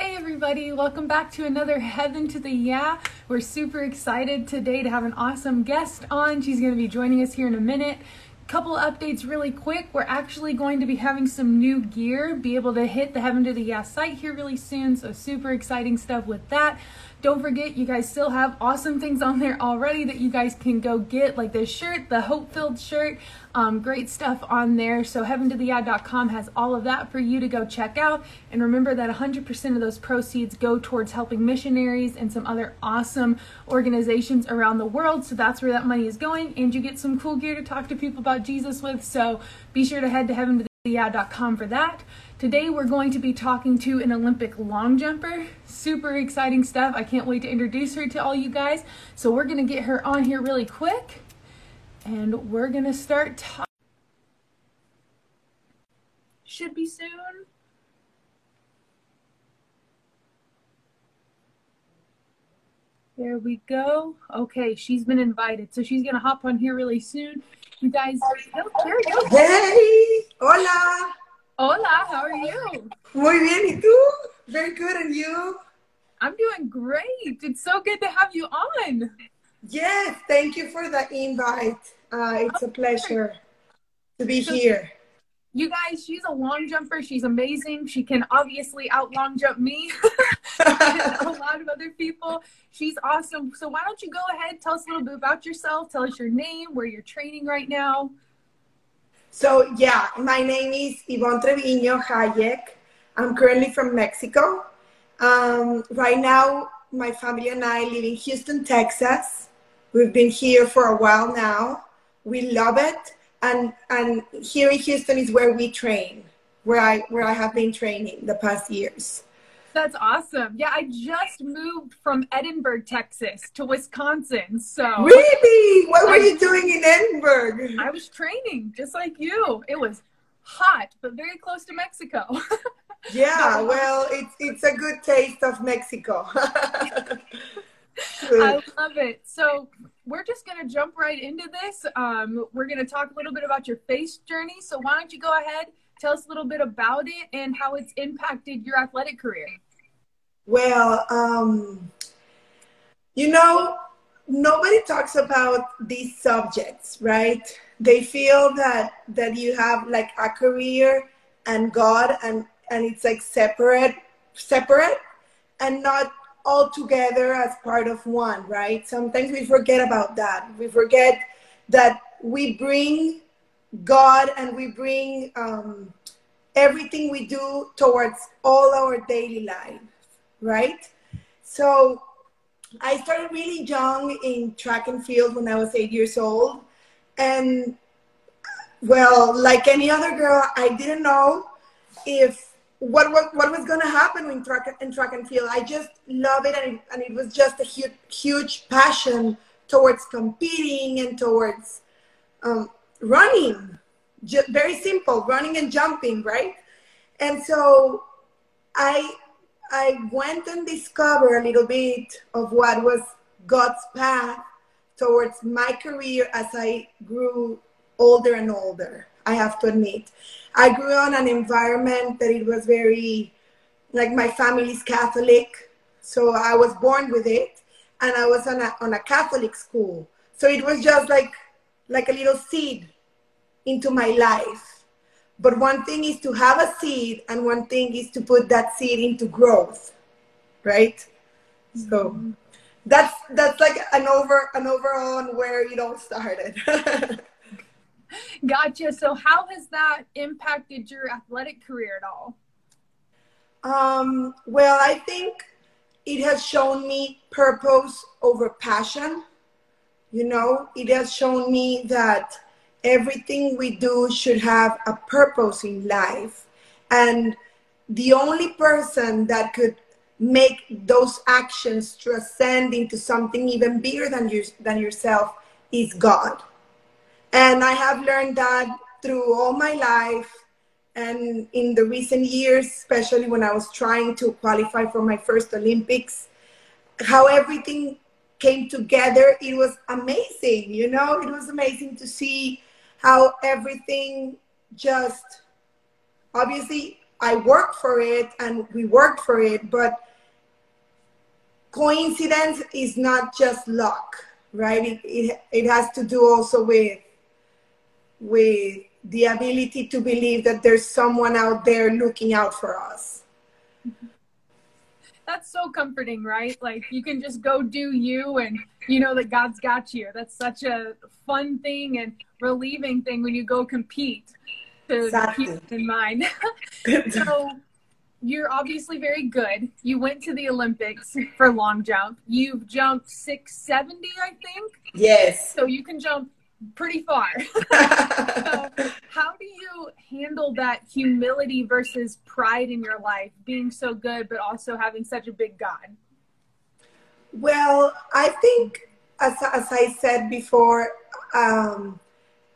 Hey everybody, welcome back to another Heaven to the Yeah. We're super excited today to have an awesome guest on. She's going to be joining us here in a minute. Couple updates really quick. We're actually going to be having some new gear, be able to hit the Heaven to the Yeah site here really soon, so super exciting stuff with that. Don't forget, you guys still have awesome things on there already that you guys can go get, like this shirt, the Hope Filled shirt. Um, great stuff on there. So, heaventotheyeah.com has all of that for you to go check out. And remember that 100% of those proceeds go towards helping missionaries and some other awesome organizations around the world. So, that's where that money is going. And you get some cool gear to talk to people about Jesus with. So, be sure to head to heaventotheyeah.com for that. Today we're going to be talking to an Olympic long jumper. Super exciting stuff. I can't wait to introduce her to all you guys. So we're going to get her on here really quick and we're going to start talking. Should be soon. There we go. Okay, she's been invited. So she's going to hop on here really soon. You guys, oh, there we go. Hey, hola. Hola, how are you? Muy bien, ¿y tú? Very good, and you? I'm doing great. It's so good to have you on. Yes, thank you for the invite. Uh, it's a pleasure to be here. You guys, she's a long jumper. She's amazing. She can obviously out long jump me a lot of other people. She's awesome. So why don't you go ahead, tell us a little bit about yourself, tell us your name, where you're training right now. So yeah, my name is Yvonne Treviño Hayek. I'm currently from Mexico. Um, right now, my family and I live in Houston, Texas. We've been here for a while now. We love it, and and here in Houston is where we train, where I where I have been training the past years. That's awesome. Yeah, I just moved from Edinburg, Texas to Wisconsin. So Really? What were you doing in Edinburg? I was training just like you. It was hot, but very close to Mexico. yeah, well, it's it's a good taste of Mexico. I love it. So we're just going to jump right into this. Um, we're going to talk a little bit about your face journey. So why don't you go ahead, tell us a little bit about it and how it's impacted your athletic career? Well, um, you know, nobody talks about these subjects, right? They feel that that you have like a career and God and and it's like separate separate and not all together as part of one, right? Sometimes we forget about that. We forget that we bring God and we bring um, everything we do towards all our daily life right? So I started really young in track and field when I was eight years old. And well, like any other girl, I didn't know if what what, what was going to happen in track in track and field. I just love it, and it, and it was just a huge huge passion towards competing and towards um, running. Just very simple, running and jumping, right? And so I I went and discovered a little bit of what was God's path towards my career as I grew older and older. I have to admit, I grew on an environment that it was very, like my family's Catholic, so I was born with it, and I was on a on a Catholic school, so it was just like like a little seed into my life but one thing is to have a seed, and one thing is to put that seed into growth, right? So mm-hmm. that's that's like an over an overall on where it all started. gotcha. So how has that impacted your athletic career at all? Um, well, I think it has shown me purpose over passion. You know, it has shown me that everything we do should have a purpose in life. And the only person that could make those actions transcend into something even bigger than, you, than yourself is God. And I have learned that through all my life and in the recent years, especially when I was trying to qualify for my first Olympics, how everything came together. It was amazing, you know, it was amazing to see how everything just obviously I work for it and we worked for it, but coincidence is not just luck, right? It, it, it has to do also with with the ability to believe that there's someone out there looking out for us. That's so comforting, right? Like you can just go do you and you know that God's got you. That's such a fun thing and relieving thing when you go compete to exactly. keep in mind. so you're obviously very good. You went to the Olympics for long jump. You've jumped 670, I think. Yes. So you can jump pretty far. so how do you handle that humility versus pride in your life, being so good, but also having such a big God? Well, I think, as, as I said before, um,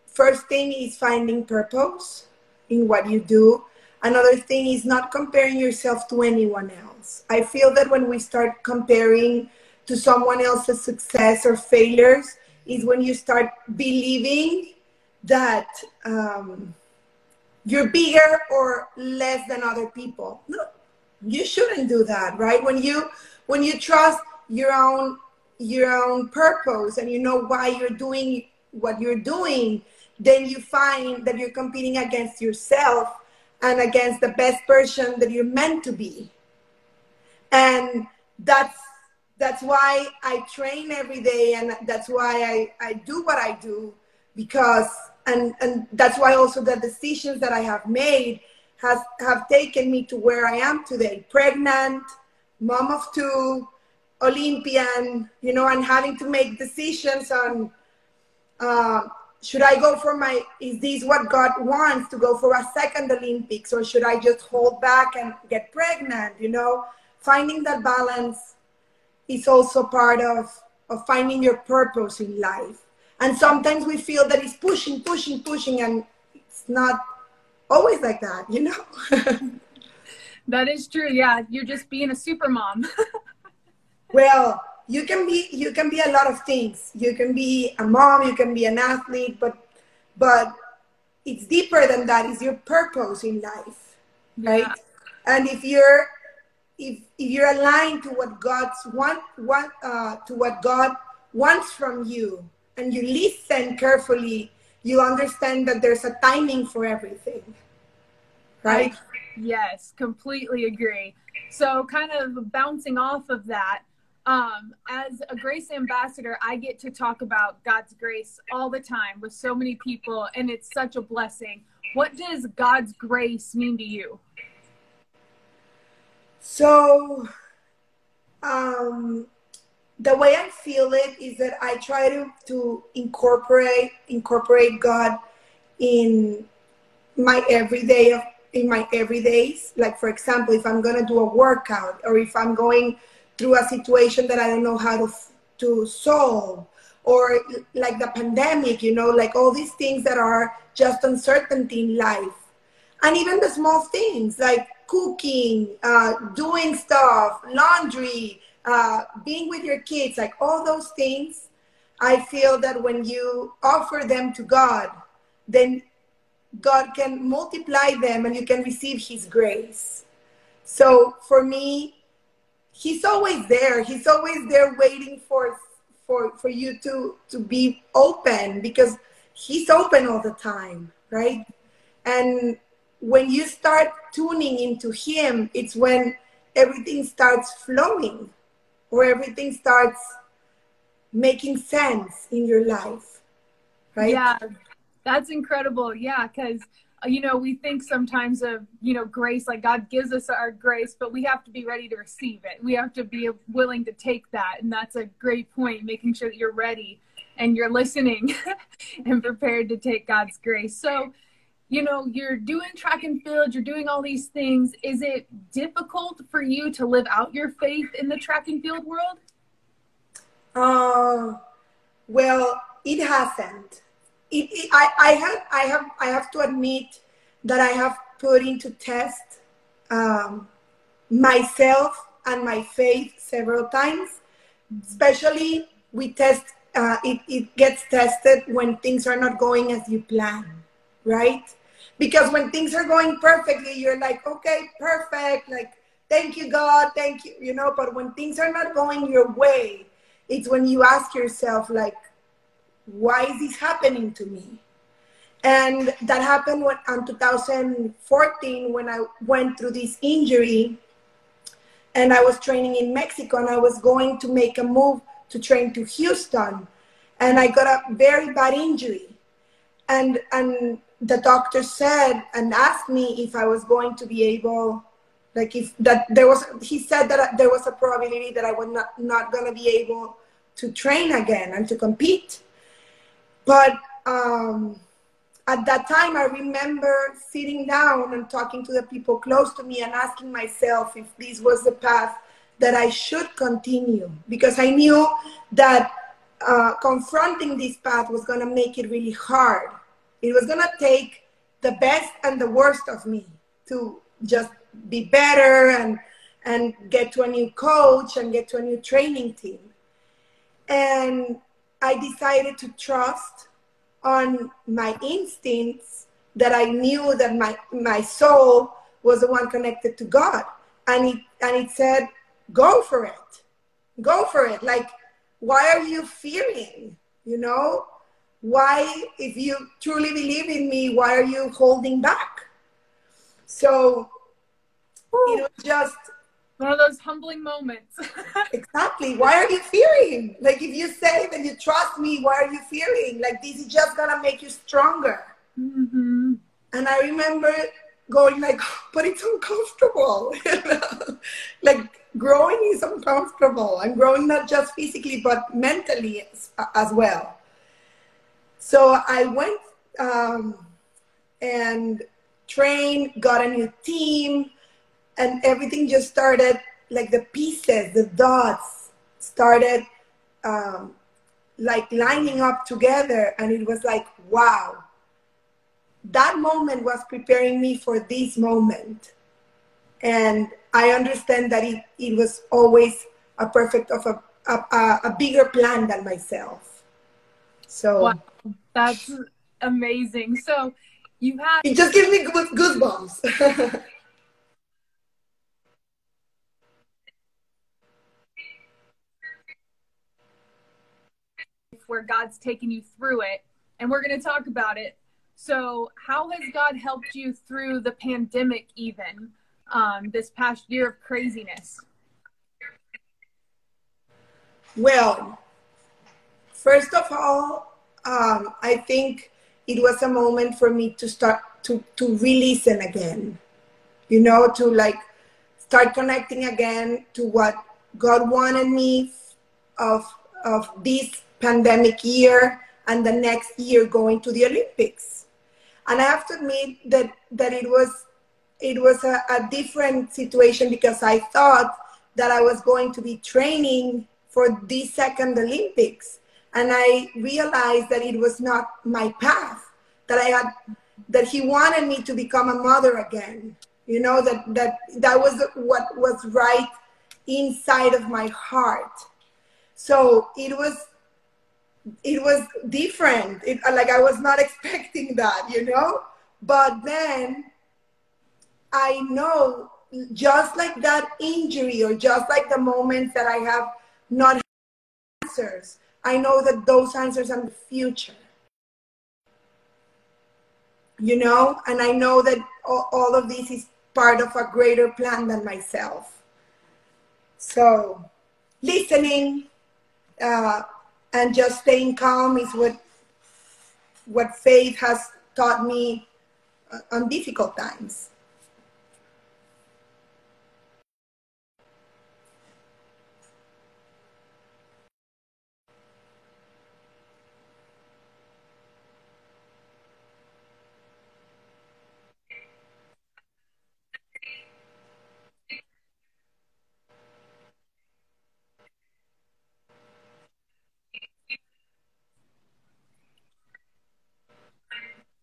first thing is finding purpose in what you do. Another thing is not comparing yourself to anyone else. I feel that when we start comparing to someone else's success or failures, is when you start believing that um, you're bigger or less than other people. No, you shouldn't do that, right? When you when you trust your own your own purpose and you know why you're doing what you're doing, then you find that you're competing against yourself and against the best person that you're meant to be. And that's that's why I train every day and that's why I, I do what I do because and and that's why also the decisions that I have made has have taken me to where I am today. Pregnant, mom of two, Olympian, you know, and having to make decisions on uh, should I go for my is this what God wants to go for a second Olympics or should I just hold back and get pregnant? You know, finding that balance is also part of, of finding your purpose in life. And sometimes we feel that it's pushing, pushing, pushing, and it's not always like that, you know? that is true. Yeah, you're just being a super mom. well, you can be you can be a lot of things. You can be a mom, you can be an athlete, but but it's deeper than that. It's your purpose in life, right? Yeah. And if you're if, if you're aligned to what God's want, uh, to what God wants from you, and you listen carefully, you understand that there's a timing for everything, right? Yes, completely agree. So, kind of bouncing off of that, um, as a grace ambassador, I get to talk about God's grace all the time with so many people, and it's such a blessing. What does God's grace mean to you? So, um, the way I feel it is that I try to, to incorporate incorporate God in my everyday of in my everydays. Like for example, if I'm gonna do a workout or if I'm going through a situation that I don't know how to to solve, or like the pandemic, you know, like all these things that are just uncertainty in life, and even the small things like cooking, uh, doing stuff, laundry, uh, being with your kids, like all those things, I feel that when you offer them to God, then God can multiply them and you can receive His grace. So for me, He's always there. He's always there waiting for for for you to to be open because He's open all the time, right? And when you start tuning into him it's when everything starts flowing or everything starts making sense in your life right? Yeah that's incredible. Yeah because you know we think sometimes of you know grace like god gives us our grace but we have to be ready to receive it. We have to be willing to take that and that's a great point making sure that you're ready and you're listening and prepared to take god's grace. So you know, you're doing track and field, you're doing all these things. Is it difficult for you to live out your faith in the track and field world? Uh, well, it hasn't. It, it, I, I have, I have, I have to admit that I have put into test um, myself and my faith several times. Especially, we test. Uh, it, it gets tested when things are not going as you plan, right? Because when things are going perfectly, you're like, okay, perfect. Like, thank you, God, thank you, you know. But when things are not going your way, it's when you ask yourself, like, why is this happening to me? And that happened when, in 2014 when I went through this injury and I was training in Mexico and I was going to make a move to train to Houston. And I got a very bad injury. And, and the doctor said and asked me if I was going to be able, like if that there was, he said that there was a probability that I was not, not going to be able to train again and to compete. But um, at that time, I remember sitting down and talking to the people close to me and asking myself if this was the path that I should continue because I knew that uh, confronting this path was going to make it really hard. It was to take the best and the worst of me to just be better and and get to a new coach and get to a new training team. And I decided to trust on my instincts that I knew that my, my soul was the one connected to God. And it, and it said, go for it. Go for it. Like, why are you fearing? You know, why, if you truly believe in me, why are you holding back? So, you know, just one of those humbling moments. exactly. Why are you fearing? Like if you say that you trust me, why are you fearing? Like this is just gonna make you stronger. Mm-hmm. And I remember going like, but it's uncomfortable. like growing is uncomfortable, and growing not just physically but mentally as, as well. So I went um, and trained, got a new team and everything just started like the pieces, the dots started um, like lining up together, and it was like, wow. That moment was preparing me for this moment. And I understand that it, it was always a perfect of a, a, a bigger plan than myself. So wow. That's amazing. So you had it just gives me goosebumps. where God's taken you through it. And we're going to talk about it. So, how has God helped you through the pandemic, even um, this past year of craziness? Well, first of all, um, I think it was a moment for me to start to, to re-listen again, you know, to like start connecting again to what God wanted me of, of this pandemic year and the next year going to the Olympics. And I have to admit that, that it was, it was a, a different situation because I thought that I was going to be training for the second Olympics. And I realized that it was not my path, that I had, that he wanted me to become a mother again. You know, that, that, that was what was right inside of my heart. So it was it was different. It, like I was not expecting that, you know? But then I know just like that injury or just like the moments that I have not answers, I know that those answers are in the future. You know, and I know that all, all of this is part of a greater plan than myself. So, listening, uh, and just staying calm is what what faith has taught me uh, on difficult times.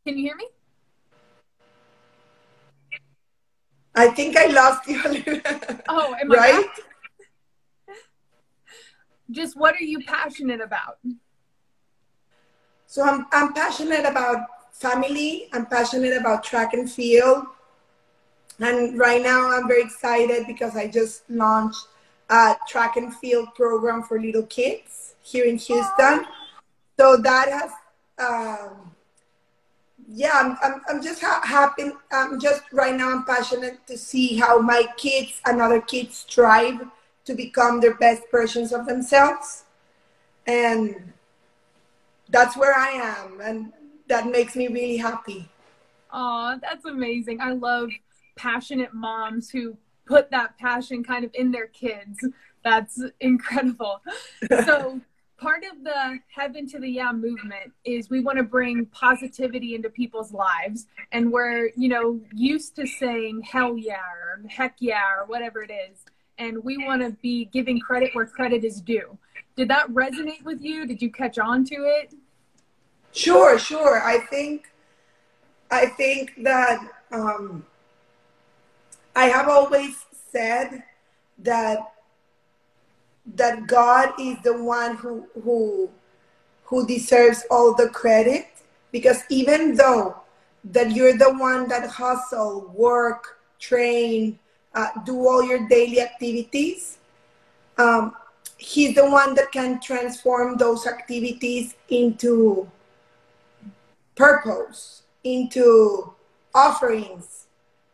Can you hear me? I think I lost you. oh, am right? I back? Just what are you passionate about? So I'm I'm passionate about family. I'm passionate about track and field. And right now I'm very excited because I just launched a track and field program for little kids here in Houston. So that has, um, yeah, I'm, I'm, I'm just ha- happy. I'm just right now I'm passionate to see how my kids and other kids strive to become their best versions of themselves. And that's where I am. And that makes me really happy. Oh, that's amazing. I love passionate moms who put that passion kind of in their kids. That's incredible. so, part of the Heaven to the Yeah movement is we want to bring positivity into people's lives. And we're, you know, used to saying hell yeah or heck yeah or whatever it is. And we want to be giving credit where credit is due. Did that resonate with you? Did you catch on to it? Sure, sure. I think, I think that um, I have always said that that God is the one who who who deserves all the credit? Because even though that you're the one that hustle, work, train, uh, do all your daily activities, um, he's the one that can transform those activities into purpose, into offerings,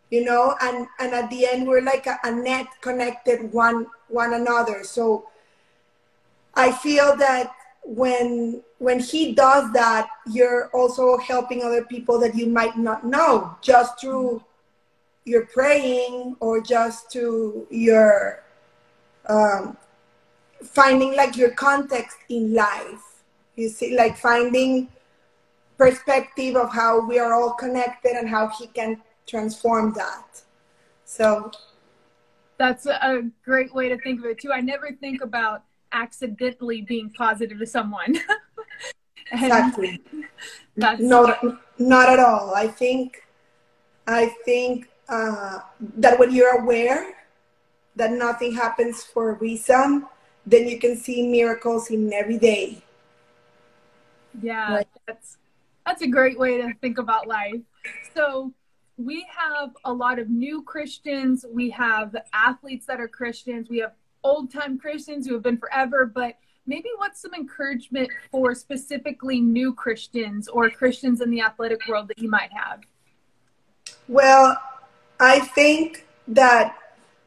you know, and, and at the end we're like a, a net connected one one another. So I feel that when when he does that, you're also helping other people that you might not know just through your praying or just to your um, finding like your context in life. You see, like finding perspective of how we are all connected and how he can transform that. So that's a great way to think of it too. I never think about accidentally being positive to someone. exactly. That's not not at all. I think I think uh, that when you're aware that nothing happens for a reason, then you can see miracles in every day. Yeah, right? that's that's a great way to think about life. So we have a lot of new Christians. We have athletes that are Christians. We have old time Christians who have been forever. But maybe what's some encouragement for specifically new Christians or Christians in the athletic world that you might have? Well, I think that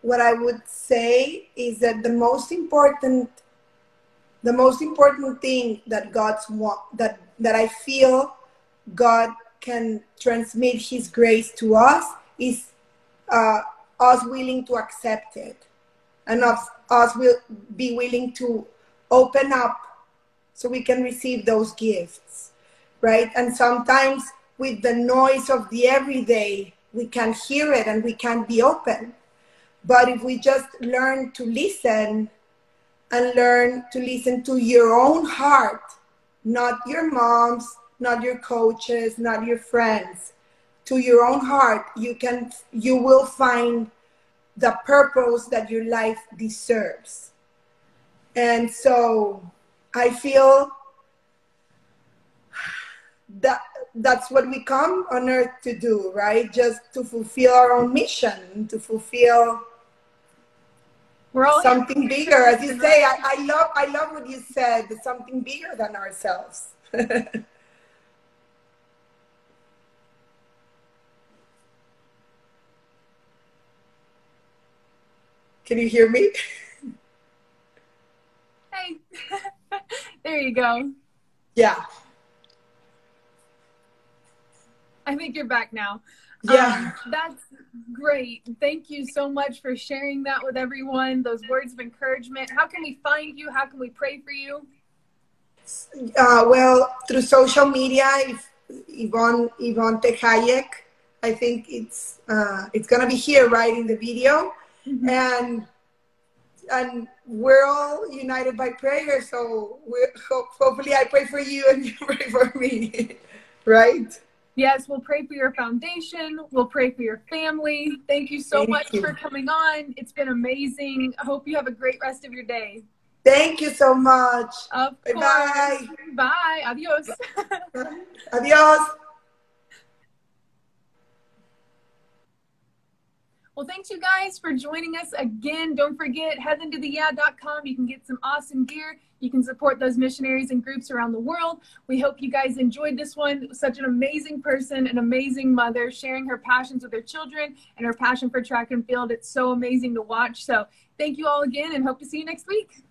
what I would say is that the most important the most important thing that God's want that that I feel God can transmit His grace to us is uh, us willing to accept it, and of us will be willing to open up so we can receive those gifts, right? And sometimes with the noise of the everyday, we can hear it and we can be open. But if we just learn to listen and learn to listen to your own heart, not your mom's, not your coaches, not your friends, to your own heart, you can you will find the purpose that your life deserves. And so I feel that that's what we come on earth to do, right? Just to fulfill our own mission, to fulfill something bigger. As you say, I, I love I love what you said, something bigger than ourselves. Can you hear me? Hey, there you go. Yeah. I think you're back now. Yeah. Um, that's great. Thank you so much for sharing that with everyone, those words of encouragement. How can we find you? How can we pray for you? Uh, well, through social media, if Yvonne, Yvonne Hayek, I think it's, uh, it's going to be here, right, in the video mm-hmm. and and we're all united by prayer. So hopefully, I pray for you and you pray for me, right? Yes, we'll pray for your foundation. We'll pray for your family. Thank you so Thank much you. for coming on. It's been amazing. I hope you have a great rest of your day. Thank you so much. Of Bye-bye. Bye. Adios. Adios. Well, thanks you guys for joining us again. Don't forget, heaventotheyeah.com. You can get some awesome gear. You can support those missionaries and groups around the world. We hope you guys enjoyed this one. Such an amazing person, an amazing mother, sharing her passions with her children and her passion for track and field. It's so amazing to watch. So, thank you all again and hope to see you next week.